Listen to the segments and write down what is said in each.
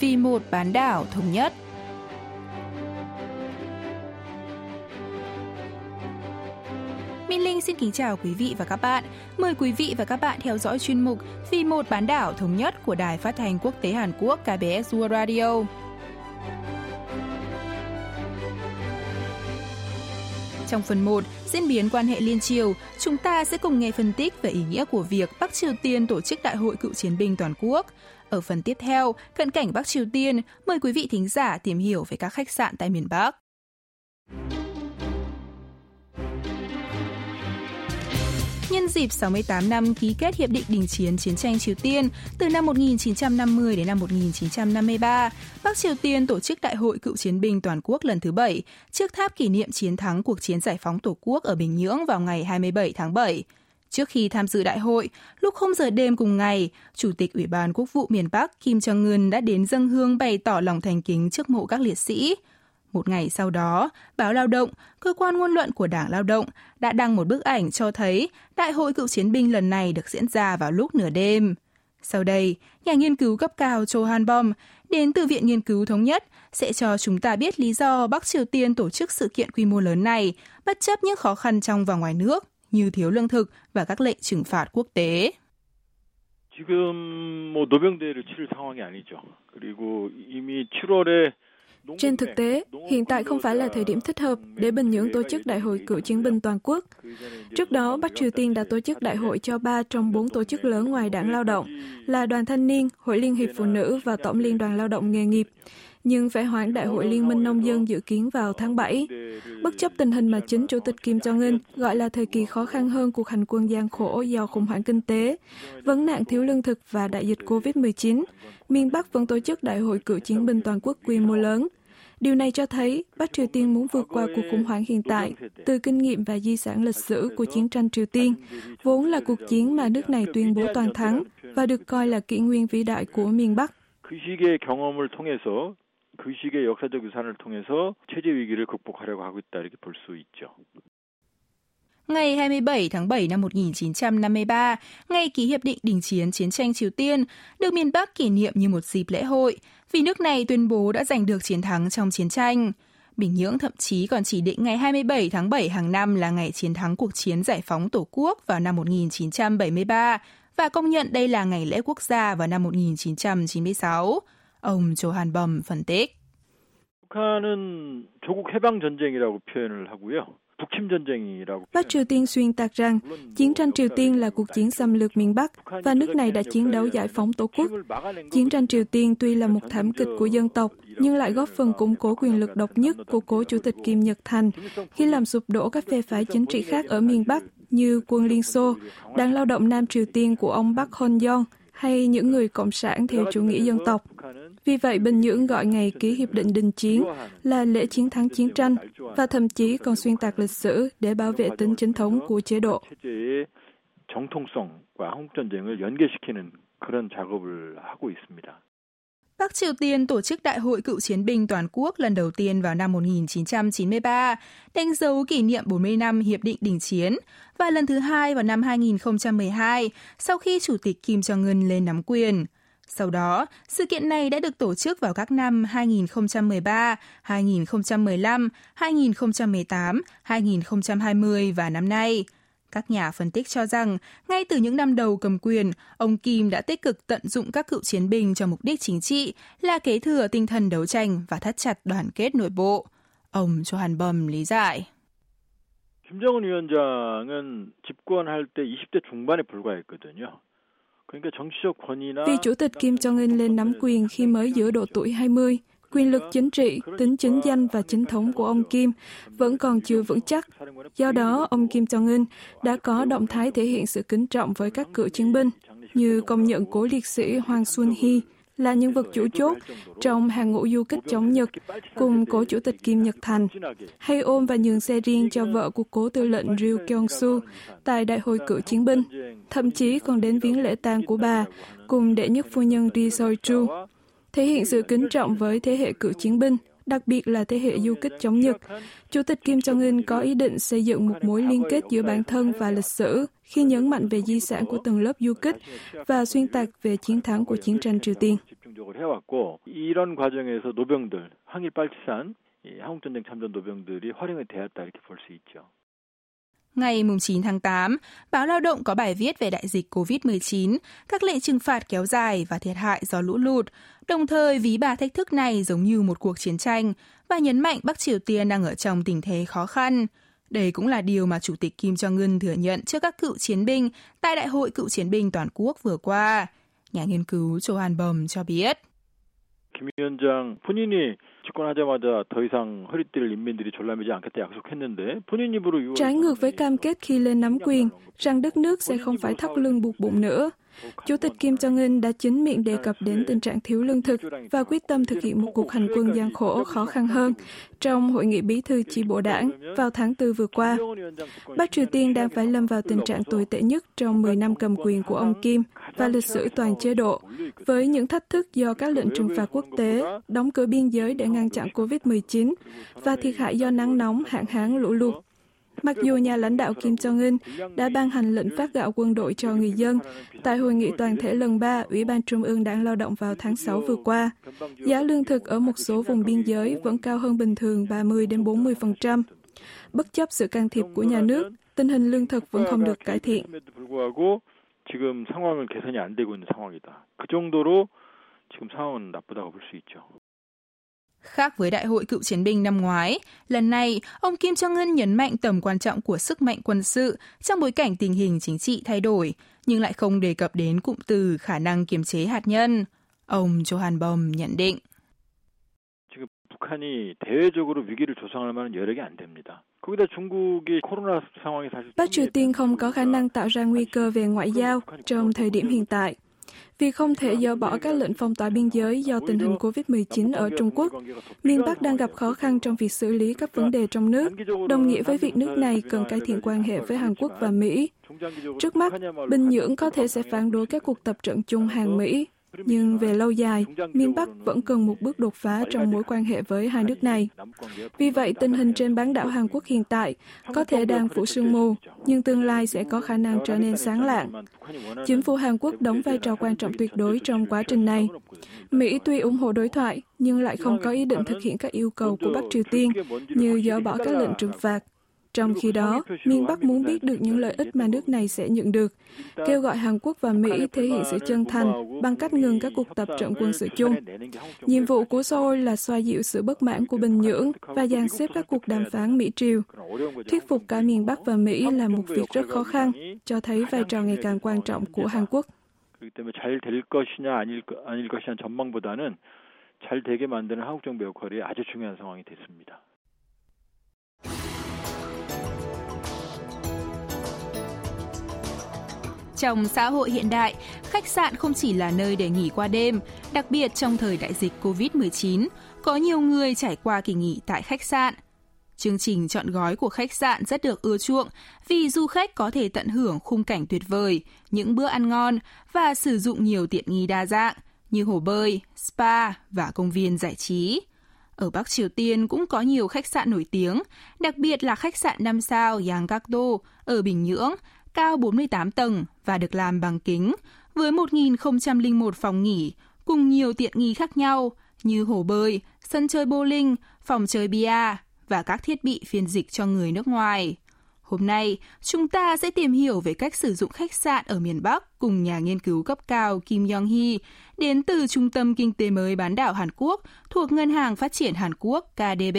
vì một bán đảo thống nhất. Minh Linh xin kính chào quý vị và các bạn. Mời quý vị và các bạn theo dõi chuyên mục Vì một bán đảo thống nhất của Đài Phát thanh Quốc tế Hàn Quốc KBS World Radio. Trong phần 1, diễn biến quan hệ liên triều, chúng ta sẽ cùng nghe phân tích về ý nghĩa của việc Bắc Triều Tiên tổ chức Đại hội Cựu chiến binh toàn quốc. Ở phần tiếp theo, cận cảnh Bắc Triều Tiên, mời quý vị thính giả tìm hiểu về các khách sạn tại miền Bắc. Nhân dịp 68 năm ký kết Hiệp định Đình chiến Chiến tranh Triều Tiên từ năm 1950 đến năm 1953, Bắc Triều Tiên tổ chức Đại hội Cựu chiến binh toàn quốc lần thứ 7 trước tháp kỷ niệm chiến thắng cuộc chiến giải phóng Tổ quốc ở Bình Nhưỡng vào ngày 27 tháng 7. Trước khi tham dự đại hội, lúc 0 giờ đêm cùng ngày, Chủ tịch Ủy ban Quốc vụ miền Bắc Kim Jong-un đã đến dâng hương bày tỏ lòng thành kính trước mộ các liệt sĩ Một ngày sau đó, báo Lao động, cơ quan ngôn luận của Đảng Lao động, đã đăng một bức ảnh cho thấy Đại hội cựu chiến binh lần này được diễn ra vào lúc nửa đêm. Sau đây, nhà nghiên cứu cấp cao Cho Han Bom đến từ Viện Nghiên cứu Thống nhất sẽ cho chúng ta biết lý do Bắc Triều Tiên tổ chức sự kiện quy mô lớn này, bất chấp những khó khăn trong và ngoài nước như thiếu lương thực và các lệnh trừng phạt quốc tế. 지금 뭐 노병대회를 치를 상황이 아니죠. 그리고 이미 7월에 trên thực tế, hiện tại không phải là thời điểm thích hợp để Bình Nhưỡng tổ chức Đại hội cựu chiến binh toàn quốc. Trước đó, Bắc Triều Tiên đã tổ chức đại hội cho ba trong bốn tổ chức lớn ngoài đảng lao động là Đoàn Thanh niên, Hội Liên hiệp Phụ nữ và Tổng Liên đoàn Lao động nghề nghiệp nhưng phải hoãn Đại hội Liên minh Nông dân dự kiến vào tháng 7. Bất chấp tình hình mà chính Chủ tịch Kim Jong-un gọi là thời kỳ khó khăn hơn cuộc hành quân gian khổ do khủng hoảng kinh tế, vấn nạn thiếu lương thực và đại dịch COVID-19, miền Bắc vẫn tổ chức Đại hội cựu chiến binh toàn quốc quy mô lớn. Điều này cho thấy Bắc Triều Tiên muốn vượt qua cuộc khủng hoảng hiện tại từ kinh nghiệm và di sản lịch sử của chiến tranh Triều Tiên, vốn là cuộc chiến mà nước này tuyên bố toàn thắng và được coi là kỷ nguyên vĩ đại của miền Bắc. 그 시기의 경험을 통해서 그 시기의 역사적 유산을 통해서 체제 위기를 극복하려고 하고 있다 이렇게 볼 수 있죠. Ngày 27 tháng 7 năm 1953, ngày ký hiệp định đình chiến chiến tranh Triều Tiên, được miền Bắc kỷ niệm như một dịp lễ hội, vì nước này tuyên bố đã giành được chiến thắng trong chiến tranh. Bình Nhưỡng thậm chí còn chỉ định ngày 27 tháng 7 hàng năm là ngày chiến thắng cuộc chiến giải phóng Tổ quốc vào năm 1973 và công nhận đây là ngày lễ quốc gia vào năm 1996. Ông Johan Bom phân tích. 북한은 조국 해방 전쟁이라고 표현을 하고요. Bắc Triều Tiên xuyên tạc rằng chiến tranh Triều Tiên là cuộc chiến xâm lược miền Bắc và nước này đã chiến đấu giải phóng Tổ quốc. Chiến tranh Triều Tiên tuy là một thảm kịch của dân tộc, nhưng lại góp phần củng cố quyền lực độc nhất của cố Chủ tịch Kim Nhật Thành khi làm sụp đổ các phe phái chính trị khác ở miền Bắc như quân Liên Xô, đảng lao động Nam Triều Tiên của ông Park Hon-yong hay những người cộng sản theo chủ nghĩa dân tộc. Vì vậy, Bình Nhưỡng gọi ngày ký hiệp định đình chiến là lễ chiến thắng chiến tranh và thậm chí còn xuyên tạc lịch sử để bảo vệ tính chính thống của chế độ. Bắc Triều Tiên tổ chức Đại hội Cựu chiến binh toàn quốc lần đầu tiên vào năm 1993, đánh dấu kỷ niệm 40 năm Hiệp định Đình Chiến, và lần thứ hai vào năm 2012, sau khi Chủ tịch Kim Jong-un lên nắm quyền. Sau đó, sự kiện này đã được tổ chức vào các năm 2013, 2015, 2018, 2020 và năm nay. Các nhà phân tích cho rằng, ngay từ những năm đầu cầm quyền, ông Kim đã tích cực tận dụng các cựu chiến binh cho mục đích chính trị, là kế thừa tinh thần đấu tranh và thắt chặt đoàn kết nội bộ. Ông Johan Bum lý giải. 김정은 위원장은 집권할 때 20대 중반에 불과했거든요. Vì Chủ tịch Kim Jong-un lên nắm quyền khi mới giữa độ tuổi 20, quyền lực chính trị, tính chính danh và chính thống của ông Kim vẫn còn chưa vững chắc. Do đó, ông Kim Jong-un đã có động thái thể hiện sự kính trọng với các cựu chiến binh, như công nhận cố liệt sĩ Hoàng Xuân Hy là nhân vật chủ chốt trong hàng ngũ du kích chống Nhật cùng cố chủ tịch Kim Nhật Thành, hay ôm và nhường xe riêng cho vợ của cố tư lệnh Ryu Kyung-su tại Đại hội cựu chiến binh, thậm chí còn đến viếng lễ tang của bà cùng đệ nhất phu nhân Ri Soi-chu, thể hiện sự kính trọng với thế hệ cựu chiến binh đặc biệt là thế hệ du kích chống Nhật. Chủ tịch Kim Jong-un có ý định xây dựng một mối liên kết giữa bản thân và lịch sử khi nhấn mạnh về di sản của từng lớp du kích và xuyên tạc về chiến thắng của chiến tranh Triều Tiên. 종족을 해왔고 이런 과정에서 노병들 항일 빨치산 한국전쟁 참전 노병들이 활용이 되었다 이렇게 볼 수 있죠. Ngày 9 tháng 8, báo Lao động có bài viết về đại dịch COVID-19, các lệnh trừng phạt kéo dài và thiệt hại do lũ lụt, đồng thời ví bà thách thức này giống như một cuộc chiến tranh và nhấn mạnh Bắc Triều Tiên đang ở trong tình thế khó khăn. Đây cũng là điều mà Chủ tịch Kim Jong-un thừa nhận trước các cựu chiến binh tại Đại hội cựu chiến binh toàn quốc vừa qua. Nhà nghiên cứu Johan Bầm cho biết. 김 위원장 본인이 집권하자마자 더 이상 허리띠를 인민들이 졸라매지 않겠다 약속했는데 본인 입으로 Trái ngược với cam kết khi lên nắm quyền rằng đất nước sẽ không phải thắt lưng buộc bụng nữa. Chủ tịch Kim Jong-un đã chính miệng đề cập đến tình trạng thiếu lương thực và quyết tâm thực hiện một cuộc hành quân gian khổ khó khăn hơn trong hội nghị bí thư chi bộ đảng vào tháng 4 vừa qua. Bắc Triều Tiên đang phải lâm vào tình trạng tồi tệ nhất trong 10 năm cầm quyền của ông Kim và lịch sử toàn chế độ, với những thách thức do các lệnh trừng phạt quốc tế, đóng cửa biên giới để ngăn chặn COVID-19 và thiệt hại do nắng nóng, hạn hán, lũ lụt. Mặc dù nhà lãnh đạo Kim Jong-un đã ban hành lệnh phát gạo quân đội cho người dân tại hội nghị toàn thể lần 3 Ủy ban Trung ương Đảng Lao động vào tháng 6 vừa qua, giá lương thực ở một số vùng biên giới vẫn cao hơn bình thường 30 đến 40%. Bất chấp sự can thiệp của nhà nước, tình hình lương thực vẫn không được cải thiện. 지금 상황을 개선이 안 되고 있는 상황이다. 그 정도로 지금 상황은 나쁘다고 볼 수 있죠. Khác với đại hội cựu chiến binh năm ngoái, lần này, ông Kim Jong-un nhấn mạnh tầm quan trọng của sức mạnh quân sự trong bối cảnh tình hình chính trị thay đổi, nhưng lại không đề cập đến cụm từ khả năng kiềm chế hạt nhân. Ông Johan Bom nhận định. 북한이 대외적으로 위기를 조성할 만한 여력이 안 됩니다. 거기다 중국이 코로나 상황이 사실 Bắc Triều Tiên không có khả năng tạo ra nguy cơ về ngoại giao trong thời điểm hiện tại. Vì không thể dỡ bỏ các lệnh phong tỏa biên giới do tình hình COVID-19 ở Trung Quốc, miền Bắc đang gặp khó khăn trong việc xử lý các vấn đề trong nước, đồng nghĩa với việc nước này cần cải thiện quan hệ với Hàn Quốc và Mỹ. Trước mắt, Bình Nhưỡng có thể sẽ phản đối các cuộc tập trận chung Hàn-Mỹ. nhưng về lâu dài, miền Bắc vẫn cần một bước đột phá trong mối quan hệ với hai nước này. Vì vậy, tình hình trên bán đảo Hàn Quốc hiện tại có thể đang phủ sương mù, nhưng tương lai sẽ có khả năng trở nên sáng lạng. Chính phủ Hàn Quốc đóng vai trò quan trọng tuyệt đối trong quá trình này. Mỹ tuy ủng hộ đối thoại, nhưng lại không có ý định thực hiện các yêu cầu của Bắc Triều Tiên như dỡ bỏ các lệnh trừng phạt trong khi đó, miền Bắc muốn biết được những lợi ích mà nước này sẽ nhận được, kêu gọi Hàn Quốc và Mỹ thể hiện sự chân thành bằng cách ngừng các cuộc tập trận quân sự chung. Nhiệm vụ của Seoul là xoa dịu sự bất mãn của Bình Nhưỡng và dàn xếp các cuộc đàm phán Mỹ-Triều. Thuyết phục cả miền Bắc và Mỹ là một việc rất khó khăn, cho thấy vai trò ngày càng quan trọng của Hàn Quốc. 그렇기 때문에 잘될 것이냐 아닐, 아닐 것이냐 전망보다는 잘 되게 만드는 한국 정부 역할이 아주 중요한 상황이 됐습니다. Trong xã hội hiện đại, khách sạn không chỉ là nơi để nghỉ qua đêm, đặc biệt trong thời đại dịch COVID-19, có nhiều người trải qua kỳ nghỉ tại khách sạn. Chương trình chọn gói của khách sạn rất được ưa chuộng vì du khách có thể tận hưởng khung cảnh tuyệt vời, những bữa ăn ngon và sử dụng nhiều tiện nghi đa dạng như hồ bơi, spa và công viên giải trí. Ở Bắc Triều Tiên cũng có nhiều khách sạn nổi tiếng, đặc biệt là khách sạn 5 sao Yanggakdo ở Bình Nhưỡng cao 48 tầng và được làm bằng kính, với 1.001 phòng nghỉ cùng nhiều tiện nghi khác nhau như hồ bơi, sân chơi bowling, phòng chơi bia và các thiết bị phiên dịch cho người nước ngoài. Hôm nay, chúng ta sẽ tìm hiểu về cách sử dụng khách sạn ở miền Bắc cùng nhà nghiên cứu cấp cao Kim Yong-hee đến từ Trung tâm Kinh tế mới bán đảo Hàn Quốc thuộc Ngân hàng Phát triển Hàn Quốc KDB.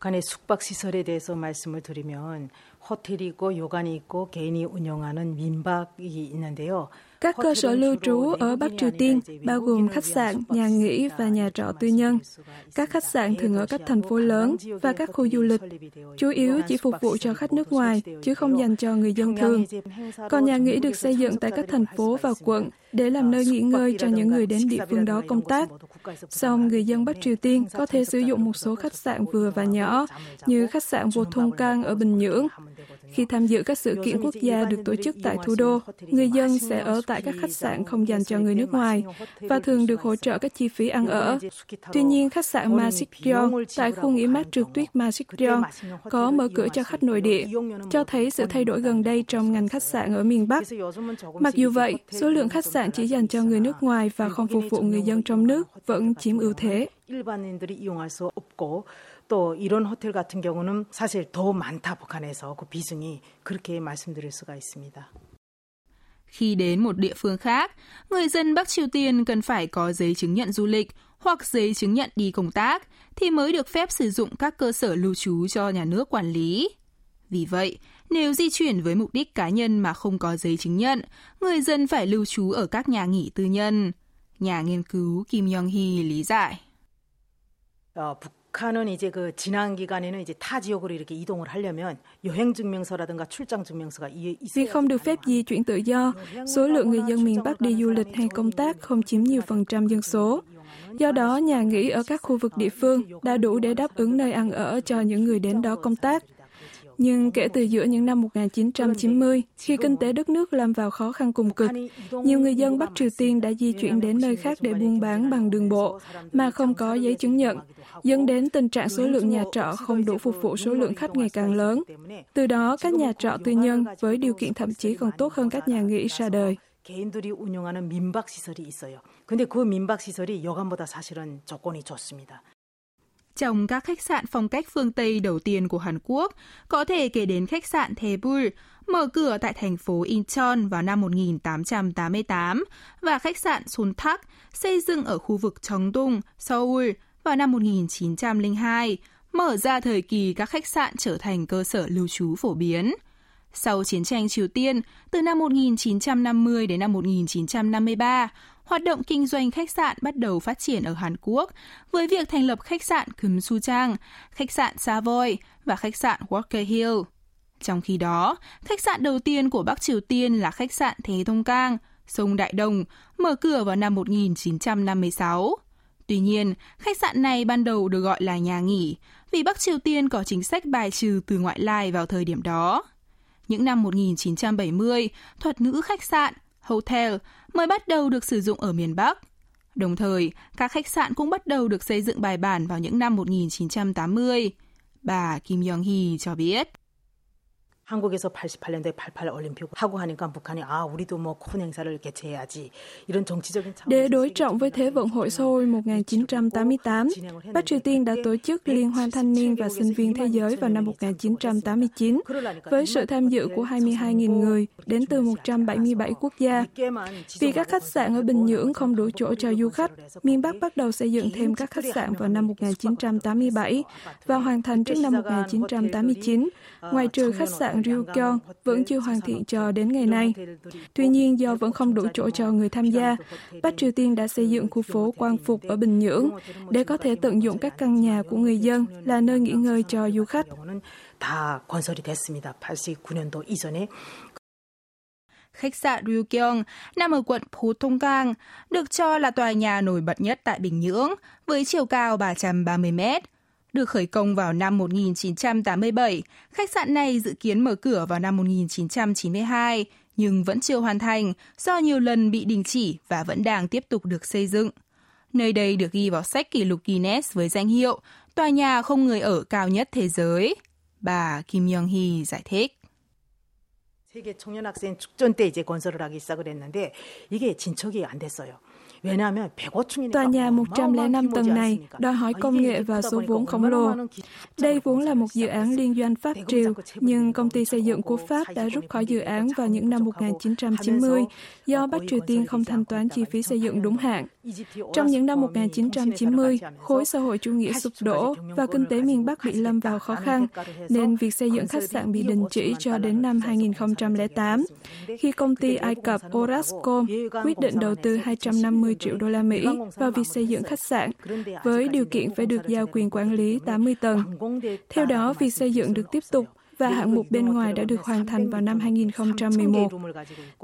북한의 숙박시설에 대해서 말씀을 드리면 호텔이고 요관이 있고 개인이 운영하는 민박이 있는데요. Các cơ sở lưu trú ở Bắc Triều Tiên bao gồm khách sạn, nhà nghỉ và nhà trọ tư nhân. Các khách sạn thường ở các thành phố lớn và các khu du lịch, chủ yếu chỉ phục vụ cho khách nước ngoài, chứ không dành cho người dân thường. Còn nhà nghỉ được xây dựng tại các thành phố và quận để làm nơi nghỉ ngơi cho những người đến địa phương đó công tác. Song người dân Bắc Triều Tiên có thể sử dụng một số khách sạn vừa và nhỏ, như khách sạn Vô Thung Cang ở Bình Nhưỡng, Khi tham dự các sự kiện quốc gia được tổ chức tại thủ đô, người dân sẽ ở tại các khách sạn không dành cho người nước ngoài và thường được hỗ trợ các chi phí ăn ở. Tuy nhiên, khách sạn Masikryong tại khu nghỉ mát trượt tuyết Masikryong có mở cửa cho khách nội địa, cho thấy sự thay đổi gần đây trong ngành khách sạn ở miền Bắc. Mặc dù vậy, số lượng khách sạn chỉ dành cho người nước ngoài và không phục vụ người dân trong nước vẫn chiếm ưu thế. 또 이런 호텔 같은 경우는 사실 더 많다 북한에서 그 비중이 그렇게 말씀드릴 수가 있습니다. Khi đến một địa phương khác, người dân Bắc Triều Tiên cần phải có giấy chứng nhận du lịch hoặc giấy chứng nhận đi công tác thì mới được phép sử dụng các cơ sở lưu trú cho nhà nước quản lý. Vì vậy, nếu di chuyển với mục đích cá nhân mà không có giấy chứng nhận, người dân phải lưu trú ở các nhà nghỉ tư nhân. Nhà nghiên cứu Kim Yong-hee lý giải. Ờ, 북 한은 이제 그 지난 기간에는 이제 타 지역으로 이렇게 이동을 하려면 여행 증명서라든가 출장 증명서가 Vì không được phép di chuyển tự do, số lượng người dân miền Bắc đi du lịch hay công tác không chiếm nhiều phần trăm dân số. Do đó, nhà nghỉ ở các khu vực địa phương đã đủ để đáp ứng nơi ăn ở cho những người đến đó công tác. Nhưng kể từ giữa những năm 1990, khi kinh tế đất nước lâm vào khó khăn cùng cực, nhiều người dân Bắc Triều Tiên đã di chuyển đến nơi khác để buôn bán bằng đường bộ mà không có giấy chứng nhận, dẫn đến tình trạng số lượng nhà trọ không đủ phục vụ số lượng khách ngày càng lớn. Từ đó, các nhà trọ tư nhân với điều kiện thậm chí còn tốt hơn các nhà nghỉ ra đời. 개인들이 운영하는 민박 시설이 있어요. 근데 그 민박 시설이 여간보다 사실은 조건이 좋습니다. Trong các khách sạn phong cách phương Tây đầu tiên của Hàn Quốc, có thể kể đến khách sạn Daebul, mở cửa tại thành phố Incheon vào năm 1888 và khách sạn Sontak xây dựng ở khu vực Cheongdong, Seoul vào năm 1902, mở ra thời kỳ các khách sạn trở thành cơ sở lưu trú phổ biến. Sau chiến tranh Triều Tiên, từ năm 1950 đến năm 1953, hoạt động kinh doanh khách sạn bắt đầu phát triển ở Hàn Quốc với việc thành lập khách sạn Kim Su Trang, khách sạn Savoy và khách sạn Walker Hill. Trong khi đó, khách sạn đầu tiên của Bắc Triều Tiên là khách sạn Thế Thông Cang, sông Đại Đồng, mở cửa vào năm 1956. Tuy nhiên, khách sạn này ban đầu được gọi là nhà nghỉ vì Bắc Triều Tiên có chính sách bài trừ từ ngoại lai vào thời điểm đó. Những năm 1970, thuật ngữ khách sạn, hotel mới bắt đầu được sử dụng ở miền Bắc. Đồng thời, các khách sạn cũng bắt đầu được xây dựng bài bản vào những năm 1980. Bà Kim Yong-hee cho biết. 한국에서 88년도에 88 올림픽 하고 하니까 북한이 아 우리도 뭐큰 행사를 개최해야지 이런 정치적인 Để đối trọng với Thế vận hội Seoul 1988, Bắc Triều Tiên đã tổ chức Liên hoan thanh niên và sinh viên thế giới vào năm 1989 với sự tham dự của 22.000 người đến từ 177 quốc gia. Vì các khách sạn ở Bình Nhưỡng không đủ chỗ cho du khách, miền Bắc bắt đầu xây dựng thêm các khách sạn vào năm 1987 và hoàn thành trước năm 1989, ngoài trừ khách sạn cảng Ryukyong vẫn chưa hoàn thiện cho đến ngày nay. Tuy nhiên, do vẫn không đủ chỗ cho người tham gia, Bắc Triều Tiên đã xây dựng khu phố quang phục ở Bình Nhưỡng để có thể tận dụng các căn nhà của người dân là nơi nghỉ ngơi cho du khách. Khách sạn Ryukyong nằm ở quận Phú Thung Cang, được cho là tòa nhà nổi bật nhất tại Bình Nhưỡng, với chiều cao 330 mét Được khởi công vào năm 1987, khách sạn này dự kiến mở cửa vào năm 1992, nhưng vẫn chưa hoàn thành do nhiều lần bị đình chỉ và vẫn đang tiếp tục được xây dựng. Nơi đây được ghi vào sách kỷ lục Guinness với danh hiệu tòa nhà không người ở cao nhất thế giới. Bà Kim Yong-hee giải thích. 세계 청년 학생 축전 때 이제 건설을 하기 시작을 했는데 이게 진척이 안 됐어요. Tòa nhà 105 tầng này đòi hỏi công nghệ và số vốn khổng lồ. Đây vốn là một dự án liên doanh Pháp Triều, nhưng công ty xây dựng của Pháp đã rút khỏi dự án vào những năm 1990 do Bắc Triều Tiên không thanh toán chi phí xây dựng đúng hạn. Trong những năm 1990, khối xã hội chủ nghĩa sụp đổ và kinh tế miền Bắc bị lâm vào khó khăn, nên việc xây dựng khách sạn bị đình chỉ cho đến năm 2008, khi công ty Ai Cập Orascom quyết định đầu tư 250 triệu đô la Mỹ vào việc xây dựng khách sạn, với điều kiện phải được giao quyền quản lý 80 tầng. Theo đó, việc xây dựng được tiếp tục và hạng mục bên ngoài đã được hoàn thành vào năm 2011.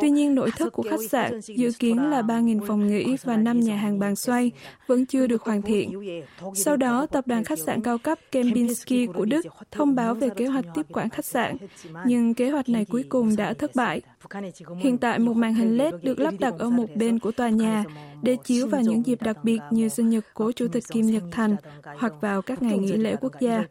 Tuy nhiên, nội thất của khách sạn dự kiến là 3.000 phòng nghỉ và 5 nhà hàng bàn xoay vẫn chưa được hoàn thiện. Sau đó, tập đoàn khách sạn cao cấp Kempinski của Đức thông báo về kế hoạch tiếp quản khách sạn, nhưng kế hoạch này cuối cùng đã thất bại. Hiện tại, một màn hình LED được lắp đặt ở một bên của tòa nhà để chiếu vào những dịp đặc biệt như sinh nhật của Chủ tịch Kim Nhật Thành hoặc vào các ngày nghỉ lễ quốc gia.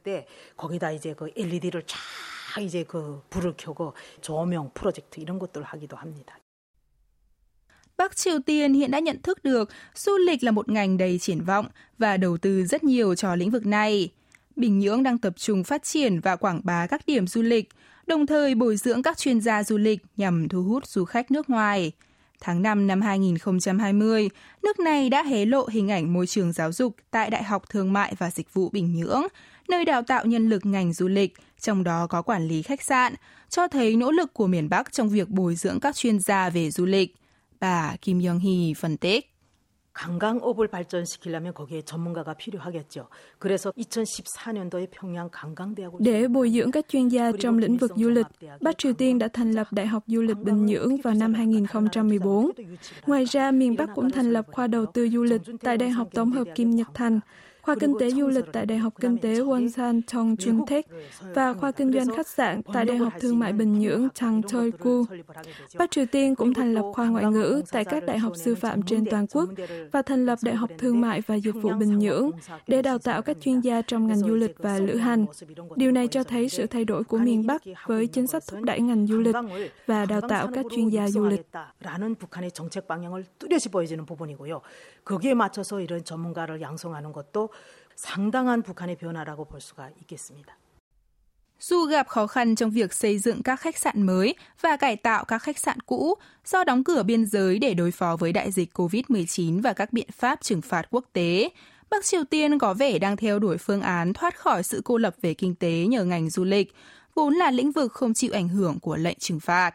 Bắc Triều Tiên hiện đã nhận thức được du lịch là một ngành đầy triển vọng và đầu tư rất nhiều cho lĩnh vực này. Bình Nhưỡng đang tập trung phát triển và quảng bá các điểm du lịch, đồng thời bồi dưỡng các chuyên gia du lịch nhằm thu hút du khách nước ngoài. Tháng 5 năm 2020, nước này đã hé lộ hình ảnh môi trường giáo dục tại Đại học Thương mại và Dịch vụ Bình Nhưỡng, nơi đào tạo nhân lực ngành du lịch, trong đó có quản lý khách sạn, cho thấy nỗ lực của miền Bắc trong việc bồi dưỡng các chuyên gia về du lịch. Bà Kim Young-hee phân tích. 관광업을 발전시키려면 거기에 전문가가 필요하겠죠. 그래서 2014년도에 평양 관광대학을 Để bồi dưỡng các chuyên gia trong lĩnh vực du lịch, Bắc Triều Tiên đã thành lập Đại học Du lịch Bình Nhưỡng vào năm 2014. Ngoài ra, miền Bắc cũng thành lập khoa đầu tư du lịch tại Đại học Tổng hợp Kim Nhật Thành khoa kinh tế du lịch tại Đại học Kinh tế Wonsan Chong Chun Thek và khoa kinh doanh khách sạn tại Đại học Thương mại Bình Nhưỡng Chang Choi Ku. Bắc Triều Tiên cũng thành lập khoa ngoại ngữ tại các đại học sư phạm trên toàn quốc và thành lập Đại học Thương mại và Dịch vụ Bình Nhưỡng để đào tạo các chuyên gia trong ngành du lịch và lữ hành. Điều này cho thấy sự thay đổi của miền Bắc với chính sách thúc đẩy ngành du lịch và đào tạo các chuyên gia du lịch. 거기에 맞춰서 이런 전문가를 양성하는 것도 상당한 북한의 변화라고 볼 수가 있겠습니다. Dù gặp khó khăn trong việc xây dựng các khách sạn mới và cải tạo các khách sạn cũ do đóng cửa biên giới để đối phó với đại dịch COVID-19 và các biện pháp trừng phạt quốc tế, Bắc Triều Tiên có vẻ đang theo đuổi phương án thoát khỏi sự cô lập về kinh tế nhờ ngành du lịch, vốn là lĩnh vực không chịu ảnh hưởng của lệnh trừng phạt.